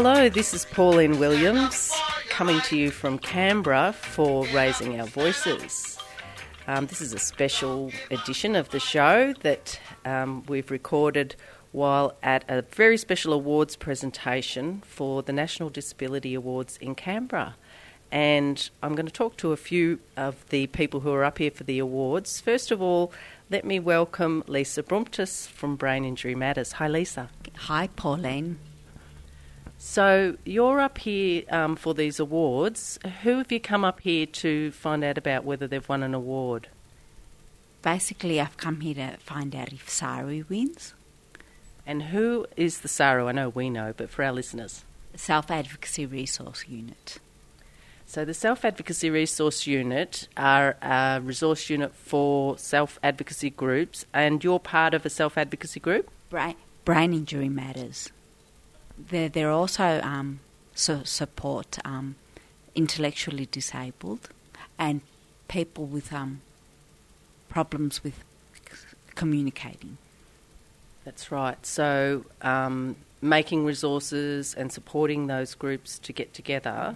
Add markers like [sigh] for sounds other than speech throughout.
Hello, this is Pauline Williams coming to you from Canberra for Raising Our Voices. Um, this is a special edition of the show that um, we've recorded while at a very special awards presentation for the National Disability Awards in Canberra. And I'm going to talk to a few of the people who are up here for the awards. First of all, let me welcome Lisa Brumptus from Brain Injury Matters. Hi, Lisa. Hi, Pauline. So you're up here um, for these awards. Who have you come up here to find out about whether they've won an award? Basically, I've come here to find out if SARU wins. And who is the SARU? I know we know, but for our listeners. Self Advocacy Resource Unit. So the Self Advocacy Resource Unit are a resource unit for self advocacy groups, and you're part of a self advocacy group. Brain, brain injury matters. They're, they're also um, so support um, intellectually disabled and people with um, problems with communicating. That's right. So um, making resources and supporting those groups to get together.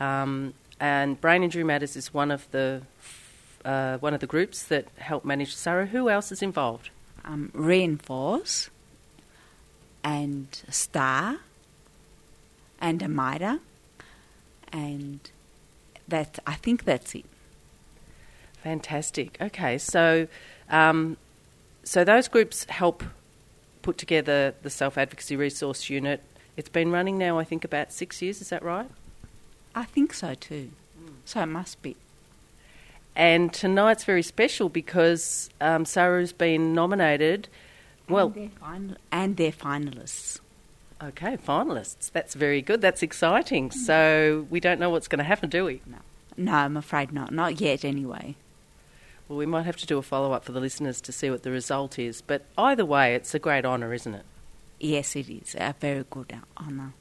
Um, and Brain Injury Matters is one of the uh, one of the groups that help manage SARU. Who else is involved? Um, Reinforce and a Star and AMIDA and that I think that's it. Fantastic. Okay, so um, so those groups help put together the self advocacy resource unit. It's been running now, I think, about six years. Is that right? I think so too. So it must be. And tonight's very special because um, Saru's been nominated. Well, and they're, final- and they're finalists. okay, finalists. That's very good. That's exciting. Mm. So we don't know what's going to happen, do we? No, no, I'm afraid not. Not yet, anyway. Well, we might have to do a follow up for the listeners to see what the result is. But either way, it's a great honour, isn't it? Yes, it is a very good honour.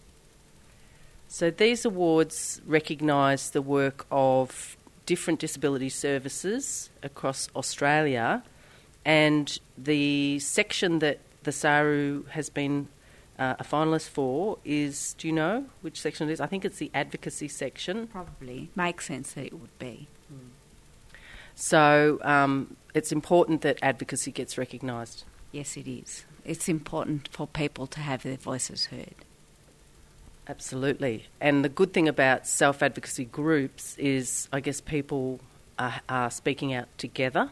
So these awards recognise the work of different disability services across Australia, and the section that the SARU has been uh, a finalist for is, do you know which section it is? I think it's the advocacy section. Probably makes sense that it would be. So um, it's important that advocacy gets recognised. Yes, it is. It's important for people to have their voices heard. Absolutely. And the good thing about self advocacy groups is, I guess, people are, are speaking out together.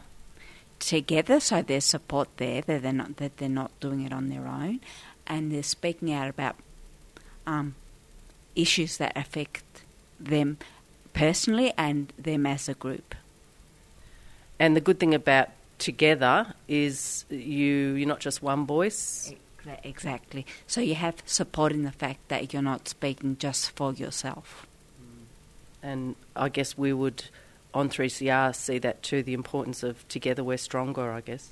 Together, so there's support there that they're not that they're not doing it on their own, and they're speaking out about um, issues that affect them personally and them as a group. And the good thing about together is you you're not just one voice. Exactly. So you have support in the fact that you're not speaking just for yourself. And I guess we would on 3CR see that too. The importance of together we're stronger. I guess.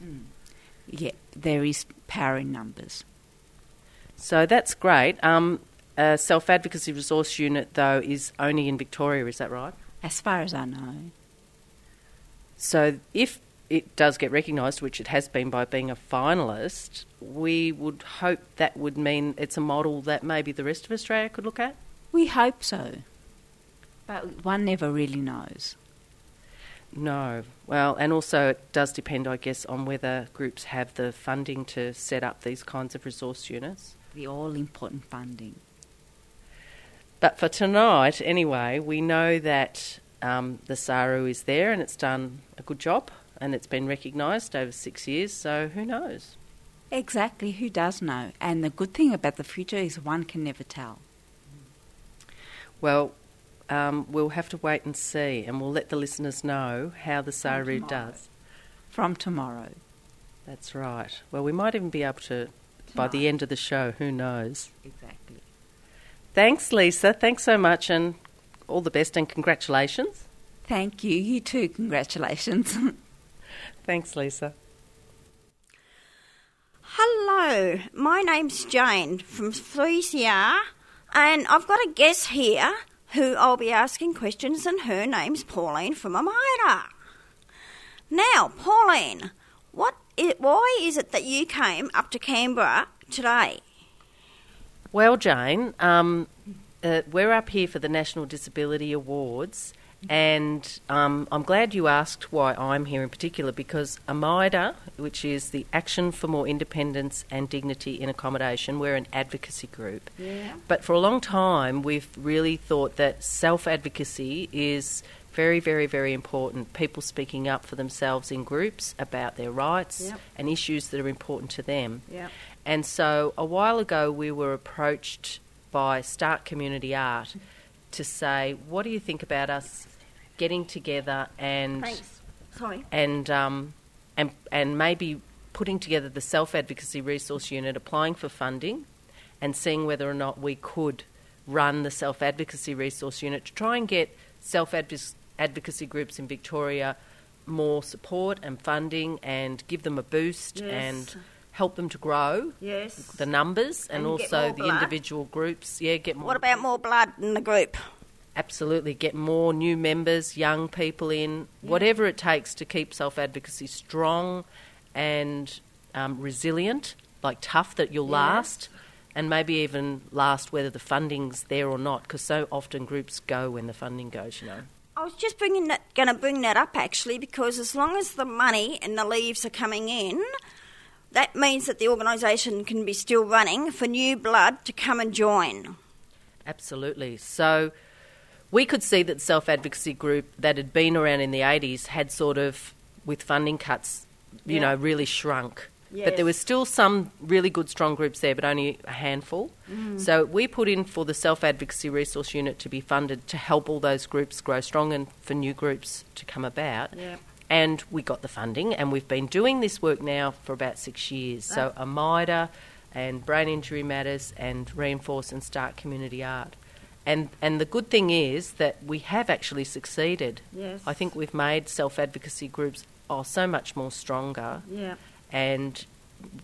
Yeah, there is power in numbers. So that's great. Um, a self advocacy resource unit though is only in Victoria. Is that right? As far as I know. So if it does get recognised, which it has been by being a finalist, we would hope that would mean it's a model that maybe the rest of Australia could look at. We hope so. But one never really knows. No. Well, and also it does depend, I guess, on whether groups have the funding to set up these kinds of resource units. The all important funding. But for tonight, anyway, we know that um, the SARU is there and it's done a good job and it's been recognised over six years, so who knows? Exactly, who does know? And the good thing about the future is one can never tell. Well, um, we'll have to wait and see, and we'll let the listeners know how the SARU does. From tomorrow. That's right. Well, we might even be able to, by the end of the show, who knows? Exactly. Thanks, Lisa. Thanks so much, and all the best and congratulations. Thank you. You too. Congratulations. [laughs] Thanks, Lisa. Hello, my name's Jane from 3CR, and I've got a guest here who I'll be asking questions, and her name's Pauline from Amida. Now, Pauline, what why is it that you came up to Canberra today? Well, Jane, um, uh, we're up here for the National Disability Awards, and um, I'm glad you asked why I'm here in particular because AMIDA, which is the Action for More Independence and Dignity in Accommodation, we're an advocacy group. Yeah. But for a long time, we've really thought that self advocacy is very, very, very important. People speaking up for themselves in groups about their rights Yep. and issues that are important to them. Yeah. And so a while ago, we were approached by Start Community Art to say, what do you think about us getting together and Thanks. Sorry. and um, and and maybe putting together the self advocacy resource unit, applying for funding, and seeing whether or not we could run the self advocacy resource unit to try and get self advocacy groups in Victoria more support and funding and give them a boost Yes. and help them to grow Yes. the numbers and, And also the blood. individual groups. Yeah, get more. What about more blood in the group? Absolutely, get more new members, young people in, whatever it takes to keep self advocacy strong and um, resilient, like tough that you'll Yes. last, and maybe even last whether the funding's there or not, because so often groups go when the funding goes, you know. I was just bringing that, going to bring that up actually because as long as the money and the leaves are coming in, that means that the organisation can be still running for new blood to come and join. Absolutely. So we could see that self advocacy group that had been around in the 80s had sort of, with funding cuts, you Yeah. know, really shrunk. But there was still some really good, strong groups there, but only a handful. Mm-hmm. So we put in for the self advocacy resource unit to be funded to help all those groups grow strong and for new groups to come about. Yeah. And we got the funding, and we've been doing this work now for about six years. So AMIDA and Brain Injury Matters and Reinforce and Start Community Art. And, and the good thing is that we have actually succeeded. Yes. I think we've made self advocacy groups oh, so much more stronger Yeah. and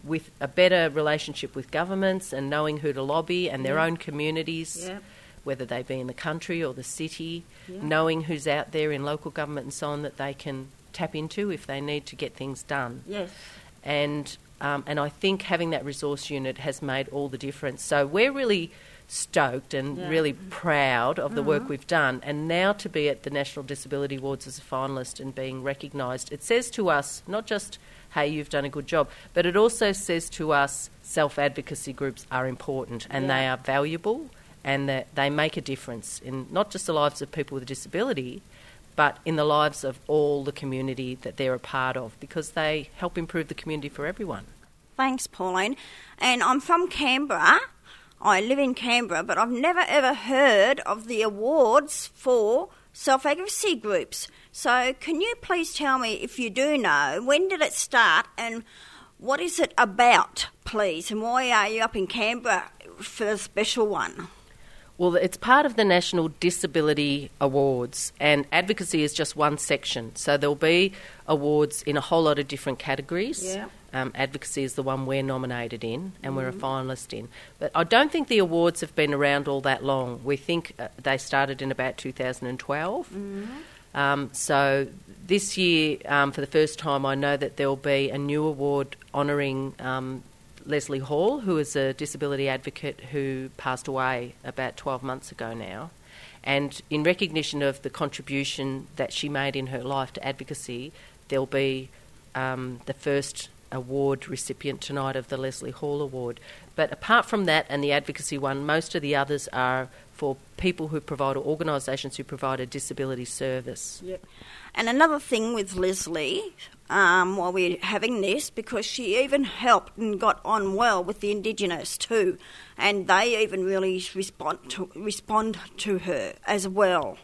with a better relationship with governments and knowing who to lobby and their Yeah. own communities, Yeah. whether they be in the country or the city, Yeah. knowing who's out there in local government and so on that they can tap into if they need to get things done. Yes. And um, and I think having that resource unit has made all the difference. So we're really stoked and Yeah. really proud of the Mm-hmm. work we've done. And now to be at the National Disability Awards as a finalist and being recognised, it says to us not just hey, you've done a good job, but it also says to us self advocacy groups are important and they are valuable and that they make a difference in not just the lives of people with a disability, but in the lives of all the community that they're a part of because they help improve the community for everyone. Thanks, Pauline. And I'm from Canberra. I live in Canberra, but I've never ever heard of the awards for self advocacy groups. So, can you please tell me if you do know when did it start and what is it about, please? And why are you up in Canberra for the special one? Well, it's part of the National Disability Awards, and advocacy is just one section. So there'll be awards in a whole lot of different categories. Yeah. Um, advocacy is the one we're nominated in, and we're a finalist in. But I don't think the awards have been around all that long. We think uh, they started in about 2012. Um, so this year, um, for the first time, I know that there will be a new award honouring um, Lesley Hall, who is a disability advocate who passed away about 12 months ago now. And in recognition of the contribution that she made in her life to advocacy, there'll be um, the first award recipient tonight of the Lesley Hall Award. But apart from that and the advocacy one, most of the others are for people who provide or organisations who provide a disability service. Yep. And another thing with Lesley, um, while we're having this, because she even helped and got on well with the Indigenous too, and they even really respond to, respond to her as well.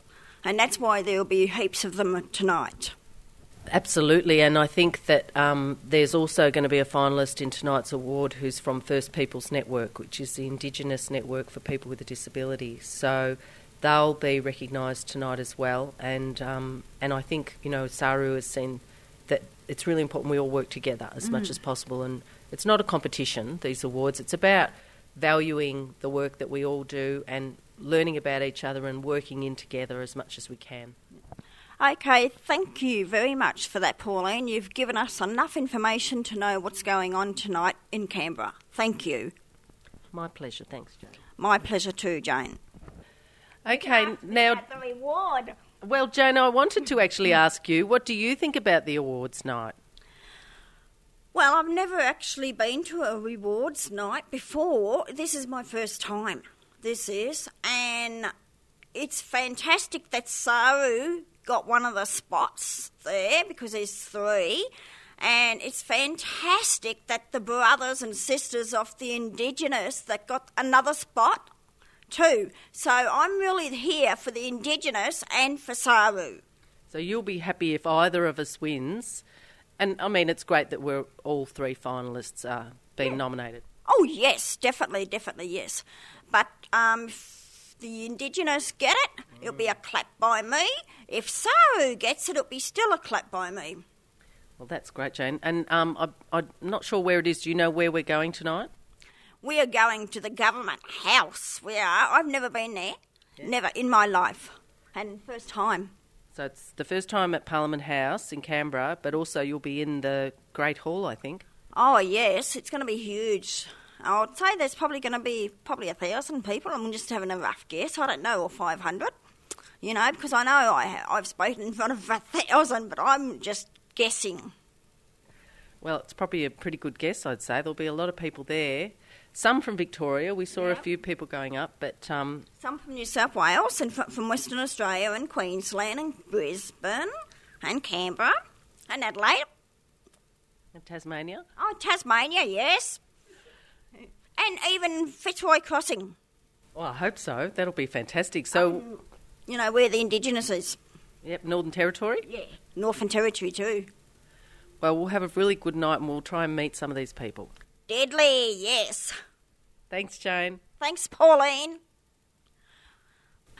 And that's why there'll be heaps of them tonight. Absolutely, and I think that um, there's also going to be a finalist in tonight's award who's from First Peoples Network, which is the Indigenous network for people with a disability. So they'll be recognised tonight as well, and um, and I think you know Saru has seen that it's really important we all work together as much as possible, and it's not a competition. These awards, it's about valuing the work that we all do and learning about each other and working in together as much as we can. Okay, thank you very much for that, Pauline. You've given us enough information to know what's going on tonight in Canberra. Thank you. My pleasure. Thanks, Jane. My pleasure too, Jane. Okay, now, the reward. well, Jane, I wanted to actually mm. ask you, what do you think about the awards night? Well, I've never actually been to a rewards night before. This is my first time. This is, and it's fantastic that Saru got one of the spots there because there's three. And it's fantastic that the brothers and sisters of the Indigenous that got another spot too. So I'm really here for the Indigenous and for Saru. So you'll be happy if either of us wins. And I mean, it's great that we're all three finalists uh, being nominated. Oh yes, definitely, definitely yes. But um, if the Indigenous get it, it'll be a clap by me. If Saru gets it, it'll be still a clap by me. Well, that's great, Jane. And um, I, I'm not sure where it is. Do you know where we're going tonight? We are going to the government house. We are. I've never been there. Never in my life. And first time. So it's the first time at Parliament House in Canberra, but also you'll be in the Great Hall, I think. Oh yes, it's going to be huge. I'd say there's probably going to be probably a thousand people. I'm just having a rough guess. I don't know, or five hundred. You know, because I know I, I've spoken in front of a thousand, but I'm just guessing. Well, it's probably a pretty good guess, I'd say. There'll be a lot of people there. Some from Victoria. We saw a few people going up, but um, Some from New South Wales and fr- from Western Australia and Queensland and Brisbane and Canberra and Adelaide. And Tasmania. Oh, Tasmania, yes. And even Fitzroy Crossing, Well, I hope so. That'll be fantastic. So, um, you know, where the Indigenous is. yep, Northern Territory. Yeah. Northern Territory too. Well, we'll have a really good night and we'll try and meet some of these people. Deadly, yes. Thanks, Jane. Thanks, Pauline.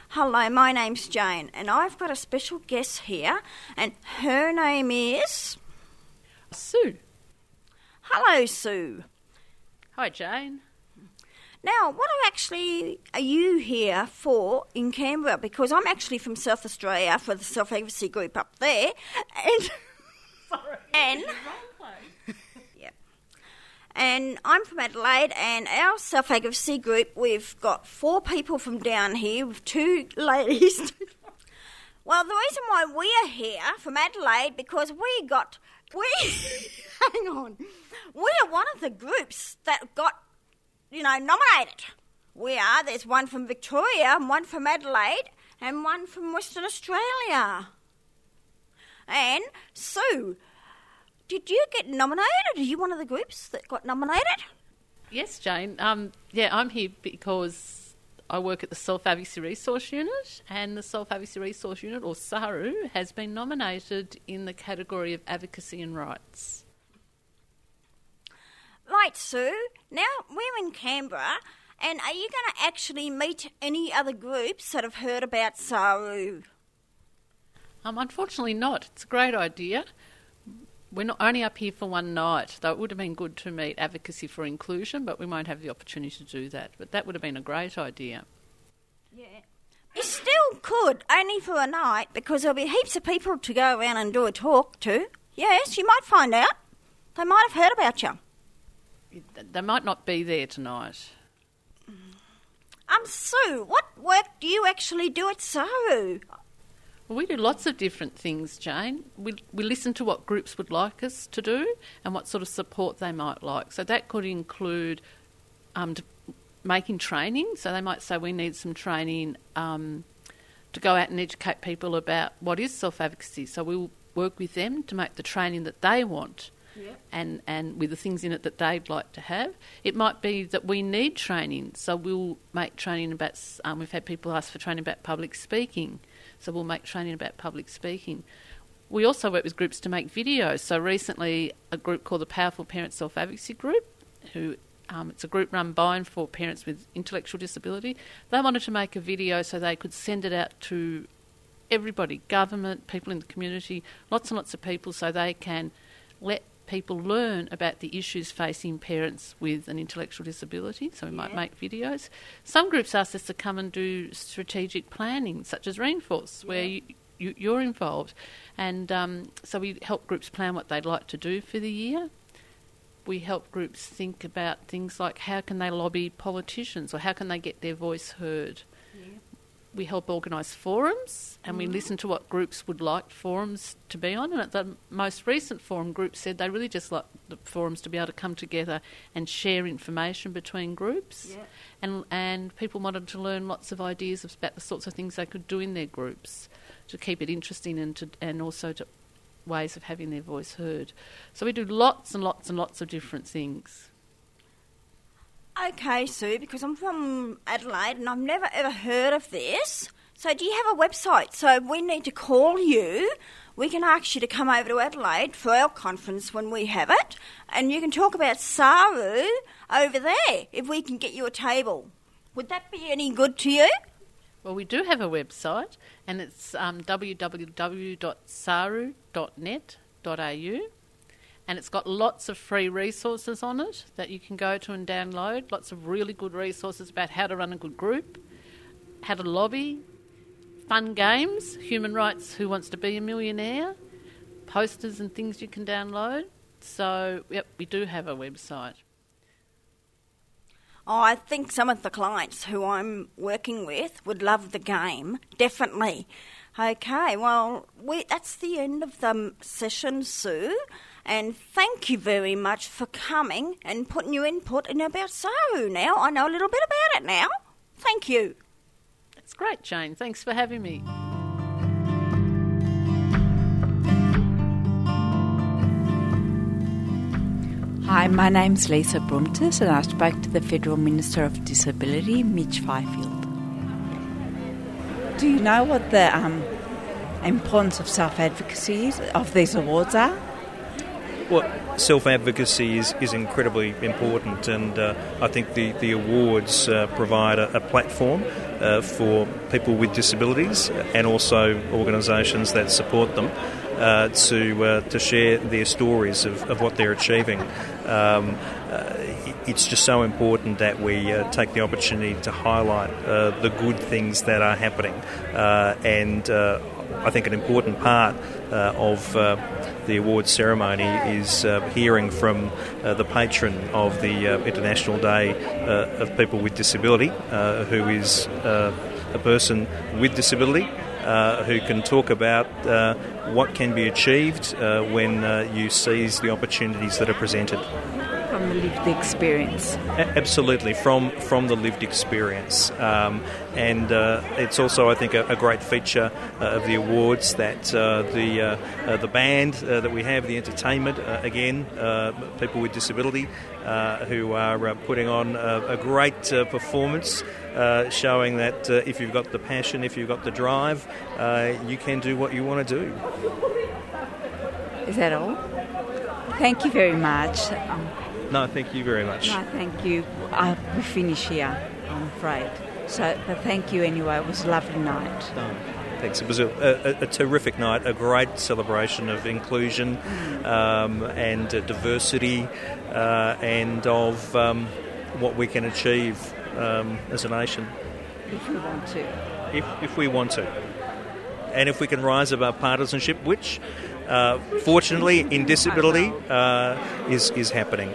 Hello, my name's Jane, and I've got a special guest here, and her name is. Sue. Hello, Sue. Hi, Jane. Now, what are actually are you here for in Canberra? Because I'm actually from South Australia for the self advocacy group up there, and [laughs] and [laughs] yeah, and I'm from Adelaide, and our self advocacy group we've got four people from down here with two ladies. [laughs] well, the reason why we are here from Adelaide because we got we hang on, we are one of the groups that got you know, nominated. We are. There's one from Victoria, and one from Adelaide, and one from Western Australia. And Sue, did you get nominated? Are you one of the groups that got nominated? Yes, Jane. Um, yeah, I'm here because I work at the Self Advocacy Resource Unit, and the Self Advocacy Resource Unit, or SARU, has been nominated in the category of advocacy and rights. Right, Sue. Now we're in Canberra, and are you going to actually meet any other groups that have heard about SARU? Um, unfortunately, not. It's a great idea. We're not only up here for one night, though it would have been good to meet advocacy for inclusion, but we won't have the opportunity to do that. But that would have been a great idea. Yeah. You still could, only for a night, because there'll be heaps of people to go around and do a talk to. Yes, you might find out. They might have heard about you. They might not be there tonight. Um, Sue, what work do you actually do at SARU? Well, we do lots of different things, Jane. We, we listen to what groups would like us to do and what sort of support they might like. So that could include um, making training. So they might say we need some training um, to go out and educate people about what is self advocacy. So we'll work with them to make the training that they want. And, and with the things in it that they'd like to have. It might be that we need training, so we'll make training about. Um, we've had people ask for training about public speaking, so we'll make training about public speaking. We also work with groups to make videos. So recently, a group called the Powerful Parents Self Advocacy Group, who um, it's a group run by and for parents with intellectual disability. They wanted to make a video so they could send it out to everybody, government, people in the community, lots and lots of people, so they can let people learn about the issues facing parents with an intellectual disability. So we might make videos. Some groups ask us to come and do strategic planning, such as Reinforce, where you, you, you're involved. And um, so we help groups plan what they'd like to do for the year. we help groups think about things like how can they lobby politicians or how can they get their voice heard. We help organise forums and we mm. listen to what groups would like forums to be on. And at the most recent forum, groups said they really just like the forums to be able to come together and share information between groups. And, and people wanted to learn lots of ideas about the sorts of things they could do in their groups to keep it interesting and, to, and also to ways of having their voice heard. So we do lots and lots and lots of different things. Okay, Sue, because I'm from Adelaide and I've never ever heard of this. So, do you have a website? So, we need to call you, we can ask you to come over to Adelaide for our conference when we have it, and you can talk about Saru over there if we can get you a table. Would that be any good to you? Well, we do have a website, and it's um, www.saru.net.au, and it's got lots of free resources on it that you can go to and download. Lots of really good resources about how to run a good group, how to lobby, fun games, human rights, who wants to be a millionaire, posters and things you can download. So, yep, we do have a website. Oh, I think some of the clients who I'm working with would love the game, definitely. Okay, well, we, that's the end of the session, Sue. And thank you very much for coming and putting your input in about Saru now. I know a little bit about it now. Thank you. That's great, Jane. Thanks for having me. Hi, my name's Lisa Brumtis, and I spoke to the Federal Minister of Disability, Mitch Fifield. Do you know what the um, importance of self advocacy is, of these awards are? Well, self advocacy is, is incredibly important, and uh, I think the, the awards uh, provide a, a platform uh, for people with disabilities and also organisations that support them. Uh, to uh, to share their stories of, of what they're achieving. Um, uh, it's just so important that we uh, take the opportunity to highlight uh, the good things that are happening, uh, and I think an important part uh, of uh, the awards ceremony is uh, hearing from uh, the patron of the uh, International Day uh, of People with Disability, who is a person with disability. who can talk about what can be achieved when you seize the opportunities that are presented from the lived experience. Absolutely, from from the lived experience, um, and uh, it's also, I think, a, a great feature uh, of the awards that uh, the uh, uh, the band uh, that we have, the entertainment, again, people with disability, who are putting on a, a great performance. showing that if you've got the passion, if you've got the drive, you can do what you want to do. Is that all? Thank you very much. Um, no, thank you very much. No, thank you. Uh, we finish here, I'm afraid. So, but thank you anyway. It was a lovely night. No, thanks. It was a, a, a, terrific night, a great celebration of inclusion um, and uh, diversity uh, and of um, what we can achieve um, as a nation. If we want to. If, if we want to. And if we can rise above partisanship, which uh, fortunately [laughs] in disability uh, is, is happening.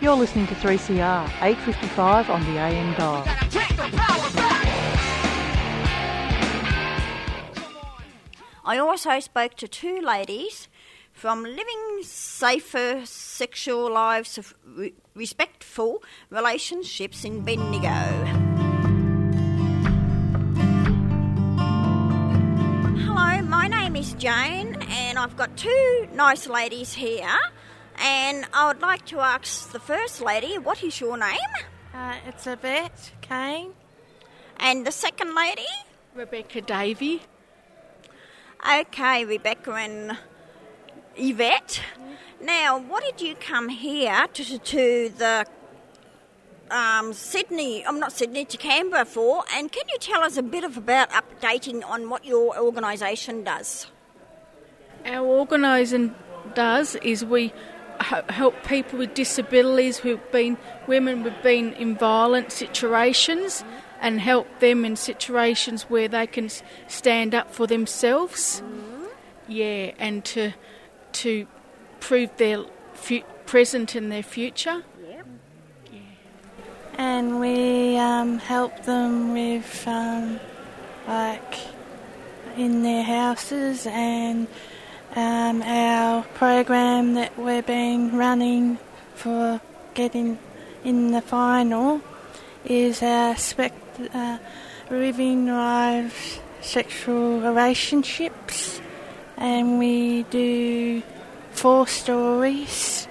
You're listening to 3CR, 855 on the AM dial. I also spoke to two ladies from Living Safer Sexual Lives of Re- Respectful Relationships in Bendigo. Hello, my name is Jane, and I've got two nice ladies here. And I would like to ask the first lady, what is your name? Uh, it's Yvette Kane. And the second lady? Rebecca Davey. Okay, Rebecca and Yvette. Now, what did you come here to, to the um, Sydney, I'm not Sydney, to Canberra for? And can you tell us a bit of about updating on what your organisation does? Our organising does is we help people with disabilities who've been women who've been in violent situations and help them in situations where they can stand up for themselves. Yeah, and to to prove their fu- present and their future. and we um, help them with um, like in their houses and um, our program that we've been running for getting in the final is our spect- uh, living lives sexual relationships. And we do four stories.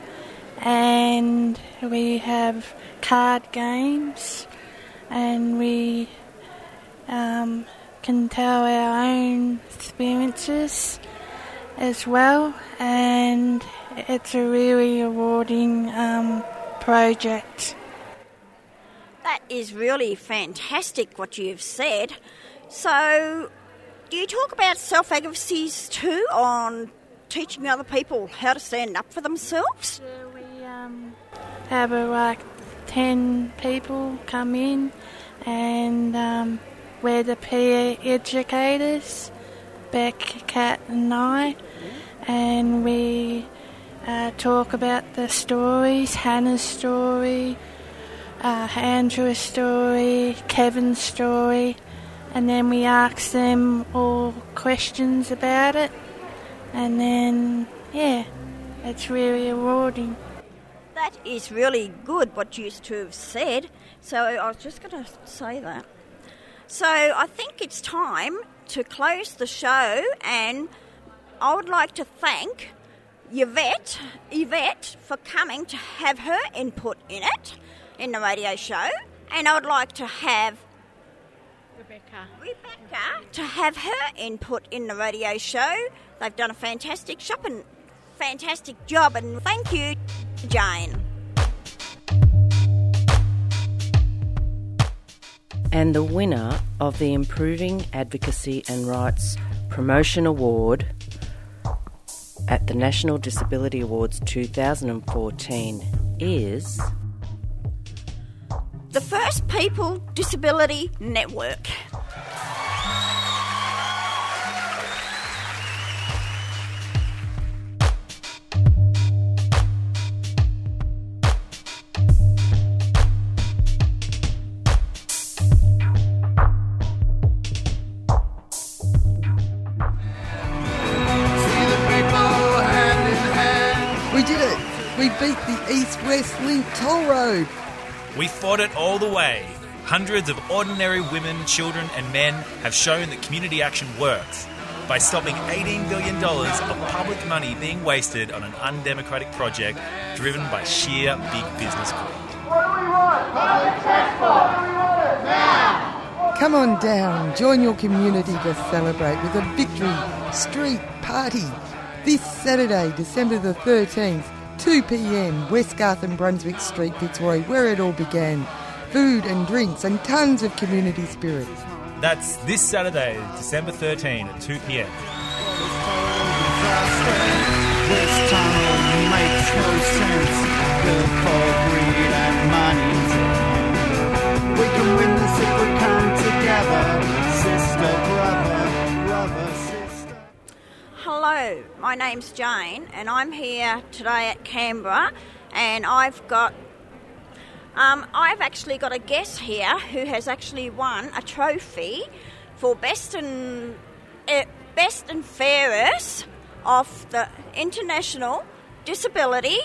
And we have card games. And we um, can tell our own experiences as well and it's a really rewarding um, project. That is really fantastic what you've said. So, do you talk about self advocacies too on teaching other people how to stand up for themselves? we um, have uh, like 10 people come in and um, we're the peer educators, Beck, Kat and I, and we uh, talk about the stories, Hannah's story, uh, Andrew's story, Kevin's story, and then we ask them all questions about it, and then, yeah, it's really rewarding. That is really good what you two have said. So, I was just going to say that. So, I think it's time to close the show, and I would like to thank Yvette, Yvette for coming to have her input in it, in the radio show, and I would like to have Rebecca. Rebecca to have her input in the radio show. They've done a fantastic shop and fantastic job, and thank you, Jane. And the winner of the Improving Advocacy and Rights Promotion Award at the National Disability Awards 2014 is. The First People Disability Network. Road! We fought it all the way. Hundreds of ordinary women, children, and men have shown that community action works by stopping $18 billion of public money being wasted on an undemocratic project driven by sheer big business greed. Come on down, join your community to celebrate with a victory street party this Saturday, December the 13th, 2 pm, Westgarth and Brunswick Street, Fitzroy, where it all began. Food and drinks and tons of community spirit. That's this Saturday, December 13 at 2 pm. This tunnel makes no sense. My name's Jane, and I'm here today at Canberra, and I've got. Um, I've actually got a guest here who has actually won a trophy for best and uh, best and fairest of the international disability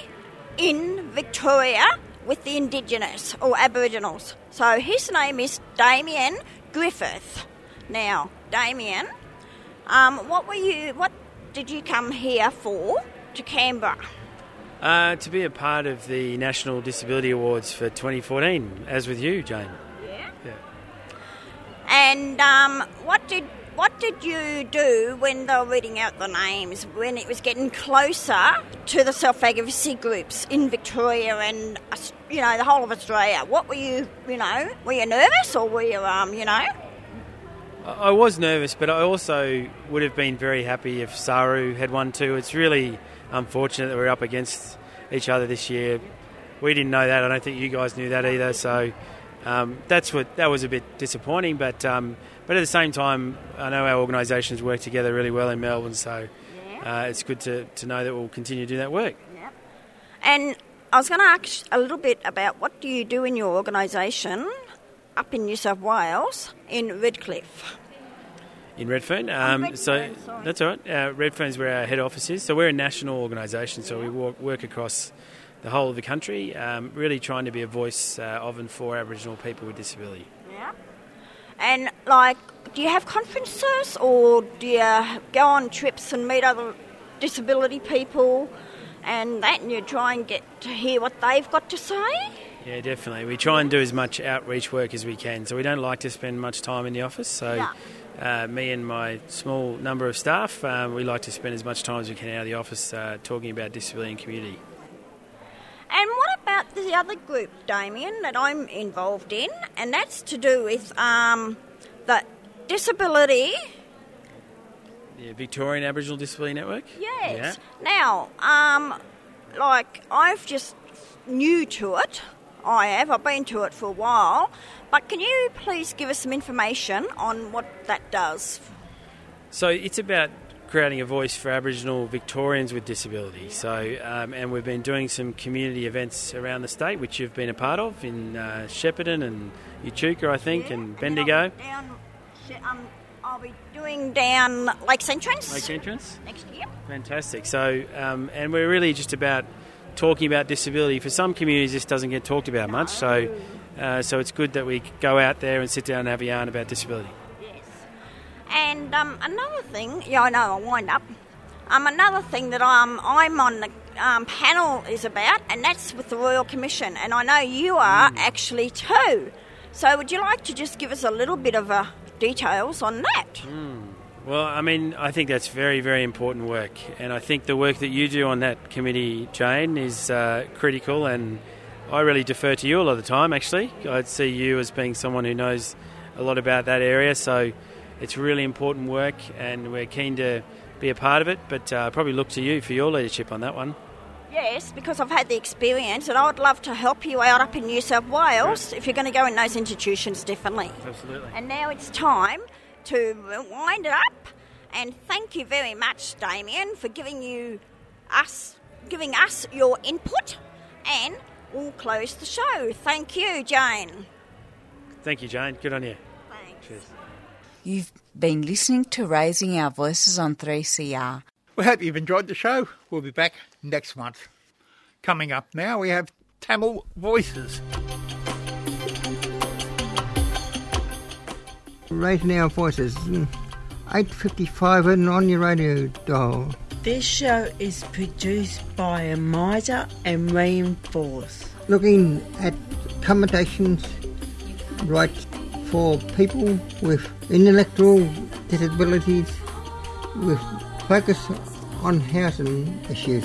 in Victoria with the Indigenous or Aboriginals. So his name is Damian Griffis. Now, Damian, um, what were you? What did you come here for to Canberra? Uh, to be a part of the National Disability Awards for 2014, as with you, Jane. Yeah. Yeah. And um, what did what did you do when they were reading out the names, when it was getting closer to the self advocacy groups in Victoria and, you know, the whole of Australia? What were you, you know, were you nervous or were you, um, you know? I was nervous, but I also would have been very happy if Saru had won too. It's really unfortunate that we're up against each other this year. We didn't know that. I don't think you guys knew that either. So um, that's what that was a bit disappointing. But um, but at the same time, I know our organisations work together really well in Melbourne. So uh, it's good to, to know that we'll continue to do that work. And I was going to ask a little bit about what do you do in your organisation up in New South Wales in Redcliffe? in Redfern. Um, so that's all right. Uh, Redfern's where our head office is. So we're a national organisation. So we work, work across the whole of the country, um, really trying to be a voice uh, of and for Aboriginal people with disability. Yeah. And like, do you have conferences or do you go on trips and meet other disability people and that, and you try and get to hear what they've got to say? Yeah, definitely. We try and do as much outreach work as we can. So we don't like to spend much time in the office. So uh, me and my small number of staff, um, we like to spend as much time as we can out of the office uh, talking about disability and community. And what about the other group, Damian, that I'm involved in? And that's to do with um, the disability. The Victorian Aboriginal Disability Network. Yes. Now, um, like I've just new to it. I have. I've been to it for a while. But can you please give us some information on what that does? So it's about creating a voice for Aboriginal Victorians with disability. So, um, and we've been doing some community events around the state, which you've been a part of in uh, Shepparton and Echuca, I think, and Bendigo. Down, um, I'll be doing down Lakes Entrance Lake Entrance. next year. Fantastic. So, um, and we're really just about talking about disability. For some communities, this doesn't get talked about much. So, uh, so it's good that we go out there and sit down and have a yarn about disability. Yes, and um, another thing, yeah, I know, I'll wind up. Um, another thing that um, I'm on the um, panel is about, and that's with the Royal Commission, and I know you are actually too. So, would you like to just give us a little bit of uh, details on that? Well, I mean, I think that's very, very important work, and I think the work that you do on that committee, Jane, is uh, critical. And I really defer to you a lot of the time. Actually, I'd see you as being someone who knows a lot about that area. So it's really important work, and we're keen to be a part of it. But uh, probably look to you for your leadership on that one. Yes, because I've had the experience, and I would love to help you out up in New South Wales if you're going to go in those institutions, definitely. Absolutely. And now it's time to wind it up. And thank you very much, Damian, for giving you us giving us your input. And we'll close the show. Thank you, Jane. Thank you, Jane. Good on you. Cheers. You've been listening to Raising Our Voices on 3CR. We hope you've enjoyed the show. We'll be back next month. Coming up now, we have Tamil Voices. Raising our voices. mm, 8.55 and on your radio dial. This show is produced by Amida and Reinforce. Looking at accommodations rights for people with intellectual disabilities with focus on housing issues.